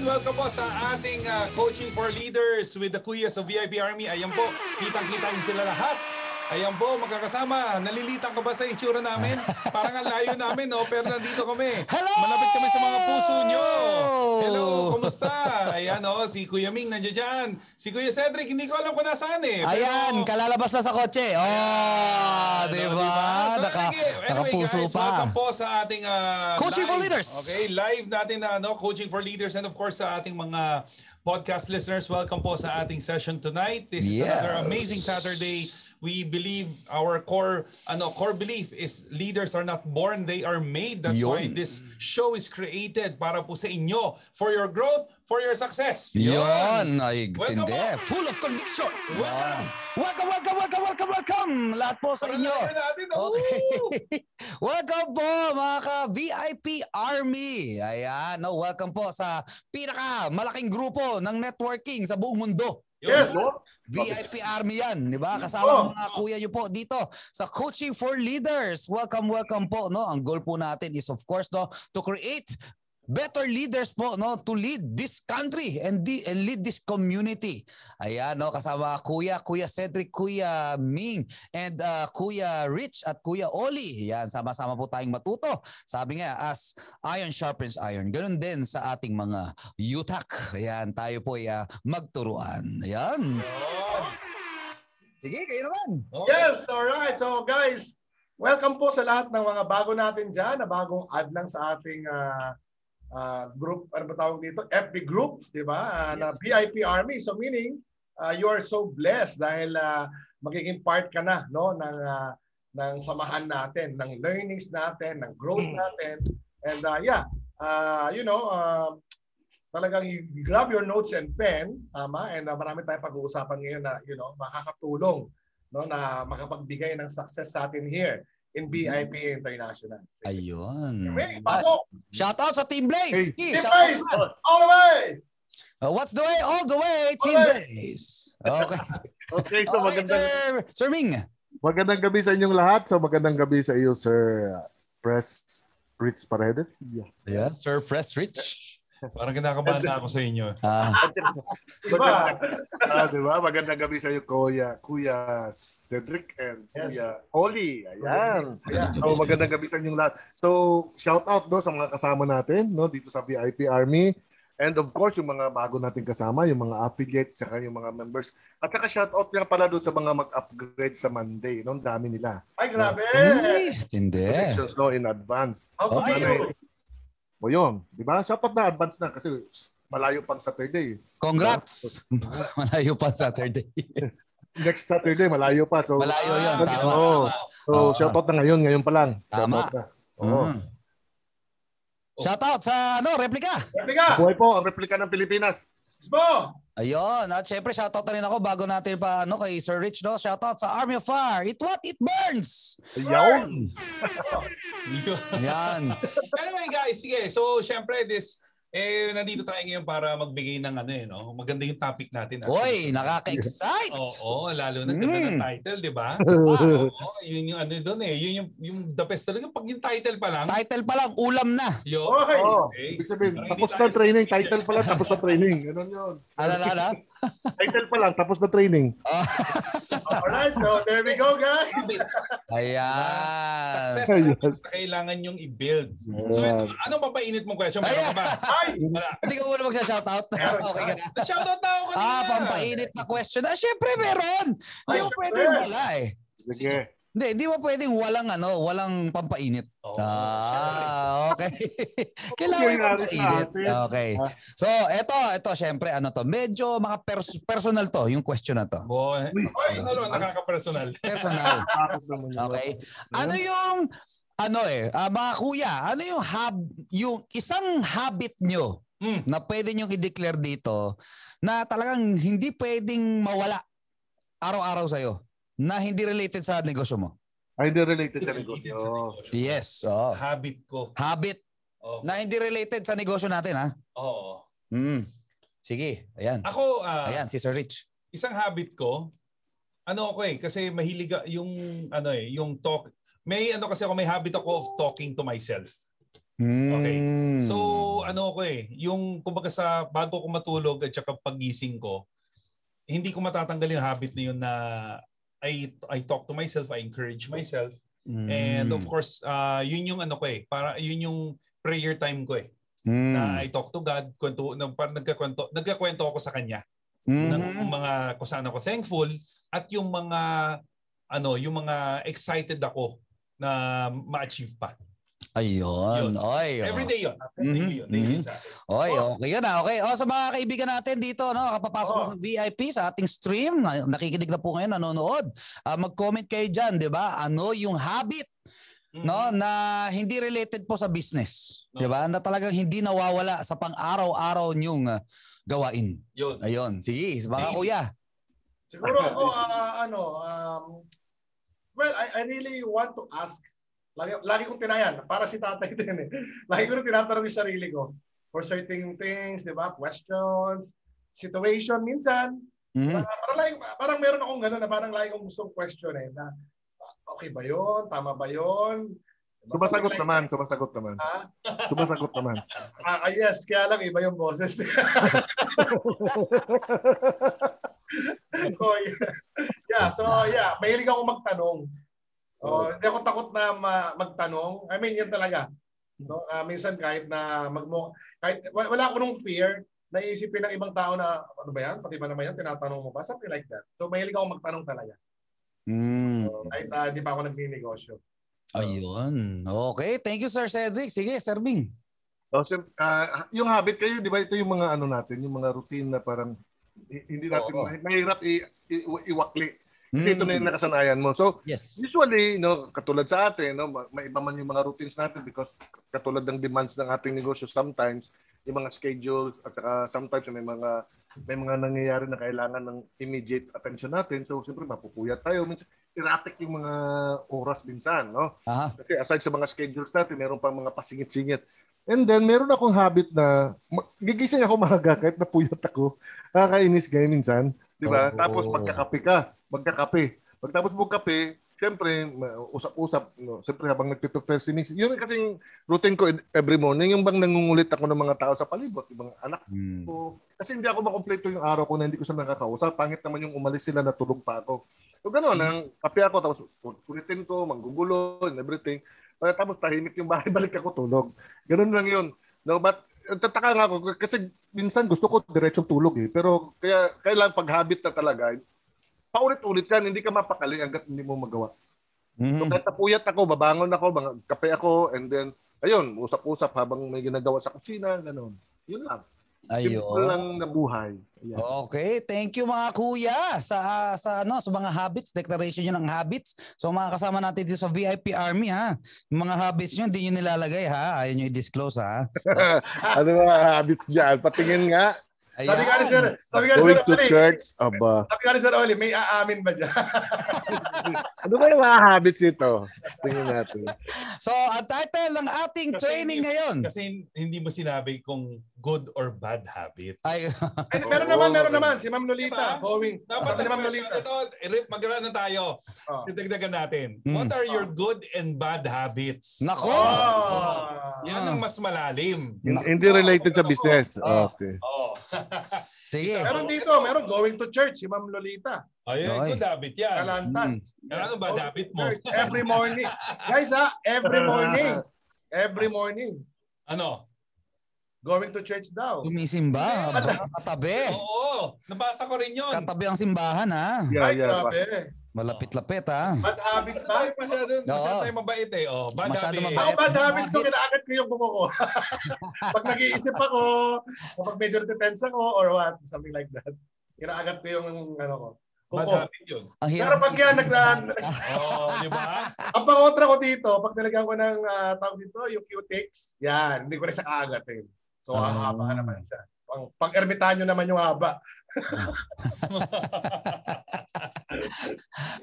everyone, welcome po sa ating uh, Coaching for Leaders with the Kuyas of VIP Army. Ayan po, kitang-kita sila lahat. Ayan po, magkakasama. Nalilitang ka ba sa itsura namin? Parang ang layo namin, no? Pero nandito kami. Hello! Malapit kami sa mga puso nyo. Hello, kumusta? Ayan, oh, si Kuya Ming nandiyan dyan. Si Kuya Cedric, hindi ko alam kung nasaan eh. Pero, Ayan, kalalabas na sa kotse. Oh, Ayan, di oh, ba? So, Naka, anyway, nakapuso guys, pa. welcome po sa ating uh, Coaching for live. Leaders. Okay, live natin na ano, Coaching for Leaders and of course sa ating mga podcast listeners, welcome po sa ating session tonight. This is Yes. another amazing Saturday. We believe our core ano core belief is leaders are not born, they are made. That's why Yun. this show is created para po sa inyo, for your growth, for your success. Yun, ay Welcome tindi. Full of conviction. Welcome. Welcome, welcome, welcome, welcome, welcome. Lahat po sa inyo. natin, oh. Okay. welcome po mga ka-VIP Army. Ayan, no, welcome po sa pinaka malaking grupo ng networking sa buong mundo. Yun. VIP Army yan, di ba? Kasama ang mga kuya nyo po dito sa Coaching for Leaders. Welcome, welcome po. No? Ang goal po natin is of course no, to create better leaders po no to lead this country and, di, and lead this community. Ayan no kasama Kuya Kuya Cedric, Kuya Ming and uh, Kuya Rich at Kuya Oli. Yan sama-sama po tayong matuto. Sabi nga as iron sharpens iron. Ganun din sa ating mga yutak. Ayan tayo po ay uh, magturuan. Ayan. Sige, kayo naman. Okay. Yes, all right. So guys, welcome po sa lahat ng mga bago natin dyan, na bagong add lang sa ating ah, ah, group, ano ba tawag dito? FB group, di ba? Ah, Na VIP Army. So meaning, ah, you are so blessed dahil ah, magiging part ka na no, ng, ah, ng samahan natin, ng learnings natin, ng growth natin. And ah, yeah, ah, you know, ah, talagang you grab your notes and pen, tama? And uh, marami tayong pag-uusapan ngayon na, you know, makakatulong no na makapagbigay ng success sa atin here in BIP International. Sige. Ayun. Ready? Pasok! Shout out sa Team Blaze. Hey. Team Blaze! All the way! Uh, what's the way? All the way, Team All Blaze. Okay. Okay, so okay, magandang, Sir, Sir Ming. magandang gabi sa inyong lahat. So magandang gabi sa iyo, Sir uh, Press Rich Paredes. Yeah. Yeah, Sir Press Rich. Parang kinakabahan na ako sa inyo. Ah, Diba? Ah, di ba? Magandang gabi sa iyo, Kuya, Kuya Cedric and Yes. Kuya Oli. Ayan. Ayan. So magandang gabi sa inyong lahat. So shout out no sa mga kasama natin no dito sa VIP Army. And of course, yung mga bago nating kasama, yung mga affiliates, saka yung mga members. At saka shout out nga pala doon sa mga mag-upgrade sa Monday. No? Ang dami nila. Ay, grabe! Uy, Hindi. Connections no, in advance. How to Ay. O yun, di ba? Shoutout na advance na kasi malayo pang Saturday. Congrats. Malayo pa Saturday. Next Saturday, malayo pa. So, Malayo yun. Ah, Tama. Oo. So, Oo. shoutout na ngayon, ngayon pa lang. Tama. Shoutout na. Oo. Mm. Shout out sa ano, replika. Replika! Buhay po ang replika ng Pilipinas. Isbo! Ayun, at syempre shout out na rin ako bago natin pa ano kay Sir Rich no. Shout out sa Army of Fire. It what it burns. Ayaw. Yun. Yan. anyway guys, sige. So, syempre, this, eh, nandito tayo ngayon para magbigay ng ano eh, no? Maganda yung topic natin. Oy, nakaka-excite. Oo, lalo na ganda Mm. ng title, di ba? Oo, yun yung ano doon eh. Yun yung, yung the best talaga. Pag yung title pa lang, Title pa lang, ulam na. Okay! Oo. Okay. Ibig sabihin, tapos na training. Title pa lang, tapos na training. Ganun yun. Ano na, ano? Title pa lang, tapos na training. Alright, so there we go, guys! Ayan. Success habits na kailangan yung i-build. So, ito, anong papainit mong question? Meron ka ba? Ay! Hindi ka muna magsha-shoutout. okay ka na. Shoutout na ako kanina. Ah, pampainit na question. Ah, syempre meron. Hindi syempre. pwedeng wala eh. Sige. Hindi, hindi mo pwedeng walang ano, walang pampainit. Oo, Ah, okay. Kailangan sa pampainit. Okay. Ah. So, eto, eto, syempre, ano to, medyo mga pers- personal to, yung question na to. Boy, personal o nakaka-personal? Personal. Okay. Ano yung ano eh, ah, mga kuya, ano yung hab yung isang habit nyo Mm. na pwede nyo i-declare dito na talagang hindi pwedeng mawala araw-araw sa'yo na hindi related sa negosyo mo? Ay, hindi related sa negosyo. Yes, oo. Habit ko. Habit Oh. na hindi related sa negosyo natin, ha? Oo. Mm. Sige, ayan. Ako, ah, Ayan, si Sir Rich. isang habit ko, ano ako eh, kasi mahilig yung, ano eh, yung talk, may ano kasi ako, may habit ako of talking to myself. Okay. Mm. So ano ko eh, yung kumbaga sa bago ko matulog at saka pagising ko, hindi ko matatanggal yung habit na yun na I I talk to myself, I encourage myself. Mm. And of course, uh, yun yung ano ko eh, para yun yung prayer time ko eh. Mm. Na I talk to God, kwento, na, parang nagkakwento, nagkakwento ako sa kanya Mhm. ng mga kung saan ako thankful at yung mga ano, yung mga excited ako na ma-achieve pa. Ayun. Yun. Oy. oh. Every day yun. Mhm, Daily yun. Daily mhm. yun sa akin. Oy, Oh. okay yun ah. Okay. O sa mga kaibigan natin dito, no, kapapasok Oh. sa VIP sa ating stream, na- nakikinig na po ngayon, nanonood. Ah, mag-comment kayo diyan, 'di ba? Ano yung habit Mhm. no na hindi related po sa business, No. 'di ba? Na talagang hindi nawawala sa pang-araw-araw niyong ah, gawain. Yun. Ayun. Sige, mga Daily. kuya. Siguro ako, ah, ano, um, well, I, I really want to ask, lagi, lagi kong tinayan, para si tatay din eh. Lagi ko rin tinatanong yung sarili ko for certain things, di ba? Questions, situation. Minsan, Mhm. parang, parang, lagi- parang meron akong gano'n na parang lagi kong gustong question eh, na okay ba yun? Tama ba yun? Diba? Sumasagot like naman, sumasagot naman. Ha? Sumasagot naman. Ah, ah, yes, kaya lang iba yung boses. oh, yeah. yeah, so yeah, mahilig ako magtanong. Oh, hindi ako takot na ma- magtanong. I mean, yan talaga. No, Ah, minsan kahit na magmo kahit wa- wala ako nung fear na iisipin ng ibang tao na ano ba yan? Pati ba naman yan? Tinatanong mo ba? Something like that. So mahilig ako magtanong talaga. Mm. Kahit ah, hindi pa ako nagninegosyo. Ayun. Okay, thank you Sir Cedric. Sige, Sir Bing. Oh, sim- ah, yung habit kayo, di ba ito yung mga ano natin, yung mga routine na parang hi- hindi natin Oo. mahi- mahirap i- i- iwakli. Kasi ito na yung Mm. nakasanayan mo. So, Yes. usually, no, katulad sa atin, no, ma- may iba man yung mga routines natin because katulad ng demands ng ating negosyo sometimes, yung mga schedules at saka sometimes may mga may mga nangyayari na kailangan ng immediate attention natin. So, siyempre, mapupuyat tayo. Minsan, erratic yung mga oras minsan, no? Aha. Kasi aside sa mga schedules natin, meron pang mga pasingit-singit. And then, meron akong habit na gigising ako maaga kahit napuyat ako. Nakakainis gaya minsan. Di ba? Oo. Tapos magkakape ka. Magkakape. Pagtapos mo kape, siyempre, usap-usap. No? Siyempre, habang nagpiprepare si Nix. Yun yung kasing routine ko every morning. Yung bang nangungulit ako ng mga tao sa palibot. Mga anak Mm. ko. Kasi hindi ako makompleto yung araw ko na hindi ko sila nakakausap. Pangit naman yung umalis sila na tulog pa ako. So gano'n, nang kape ako, tapos kulitin ko, manggugulo, and everything. Pag- Tapos tahimik yung bahay, balik ako tulog. Ganun lang yun. No, but tataka nga ako kasi minsan gusto ko diretsong tulog eh. Pero kaya kailangan pag habit na talaga, paulit-ulit yan, hindi ka mapakali hanggat hindi mo magawa. So Mhm. kahit napuyat ako, babangon ako, mga kape ako, and then, ayun, usap-usap habang may ginagawa sa kusina, gano'n. Yun lang. Simple Ayun. lang na buhay. Ayan. Okay, thank you mga kuya sa sa ano sa mga habits, declaration niyo ng habits. So mga kasama natin dito sa VIP Army ha. Yung mga habits niyo hindi niyo nilalagay ha. Ayaw niyo i-disclose ha. ano mga habits dyan? Patingin nga. Sabi nga ni Sir, Ayan. sabi nga ni Sir to church. Aba. sabi nga ni Sir Oli, may aamin ba dyan? Ano ba yung mga habits nito? Tingnan natin. So ang title ng ating Kasi training hindi- ngayon. Kasi hindi mo sinabi kung good or bad habit. Ay, Ay, meron Oo. naman, meron naman. Si Ma'am Lolita, Diba? going. Dapat ni Ma'am Lolita. question ito, Rip, mag na tayo. Oh. So, dagdagan natin. Hmm. What are your good and bad habits? nako. Oh. Yan ang mas malalim. Hindi related sa business. Okay. Oh. Sige. Meron dito, meron going to church, si Ma'am Lolita. Ayun, Ay. good habit yan. Kalantan. Ano ba to mo? Every morning. Guys ha, every morning. Every morning. Ano? Going to church daw. Aba, Katabi. Oo, nabasa ko rin yun. Katabi ang simbahan ha. Yeah, Ay, yeah. grabe. Malapit-lapit ha. Bad habits ba? Ay, masyado, masyado tayo mabait eh. Oh, bad Masyado habit. mabait. Ako bad habits ko, kinaagat ko yung buko ko. Pag nag-iisip ako, kapag medyo natetense ako, or what, something like that. Kinaagat ko yung, ano ko, Bad kuko. habit yun. Ang Pero pag yan, naglaan, Oo, di ba? ang pangontra ko dito, pag nilagyan ko ng uh, tawag dito, yung Q-Tex, yan, hindi ko rin siya kaagatin. So, Ah. ang haba naman siya. Pang, pang ermitanyo naman yung haba.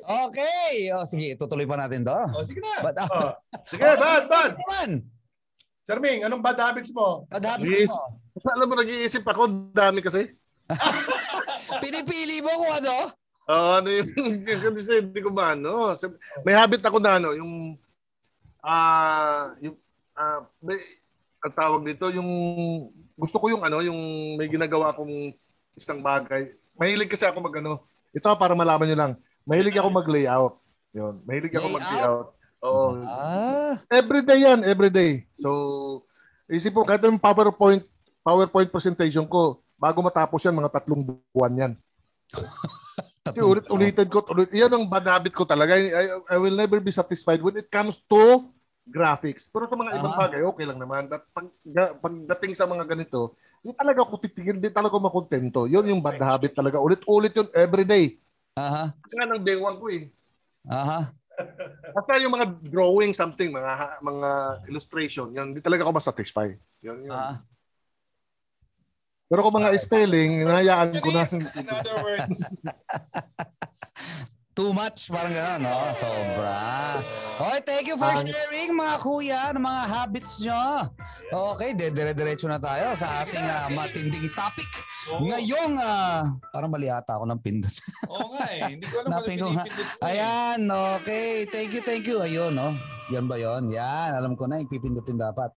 Okay. O sige, tutuloy pa natin to. Oh, sige na. But, ah, Oh. Sige, bad, bad. naman. Sir Ming, anong bad habits mo? Bad habit Yes. mo. Alam mo, nag-iisip ako, dami kasi. Pinipili mo kung ano? Oo, ano yung, kasi hindi ko ba, ano. May habit ako na, ano, yung ah, yung, ah, may, ang tawag dito, yung, gusto ko yung ano, yung may ginagawa akong isang bagay. Mahilig kasi ako mag ano, ito para malaman nyo lang, mahilig ako mag-layout. Yun, mahilig ako Layout? mag-layout. Oo. Ah, Everyday yan, everyday. So, isip mo, kahit yung PowerPoint, PowerPoint presentation ko, bago matapos yan, mga tatlong buwan yan. Kasi ulit-ulitin ko, ulit, yan ang bad habit ko talaga. I, I will never be satisfied when it comes to graphics. Pero sa mga ibang Ah. bagay, okay lang naman. At pag, pagdating sa mga ganito, hindi talaga ako titigil, hindi talaga ako makontento. Yun yung bad habit talaga. Ulit-ulit yun everyday. Aha. Kasi nga ng bewang ko eh. Aha. Basta yung mga drawing something, mga mga illustration, yan, hindi talaga ako masatisfy. Yun, yun. Ah. Pero kung mga spelling, hinahayaan ko na. In other words, Too much, parang gano'n, no? Sobra. Okay, thank you for Ang- sharing mga kuya ng mga habits nyo. Okay, de- dire-diretso na tayo sa ating ah, matinding topic. Ngayong, ah, parang mali ata ako ng pindot. Oo nga eh. Hindi ko alam nga. pinipindot ko eh. Ayan, okay. Thank you, thank you. Ayun, no? Yan ba yon? Yan, alam ko na, ipipindutin dapat.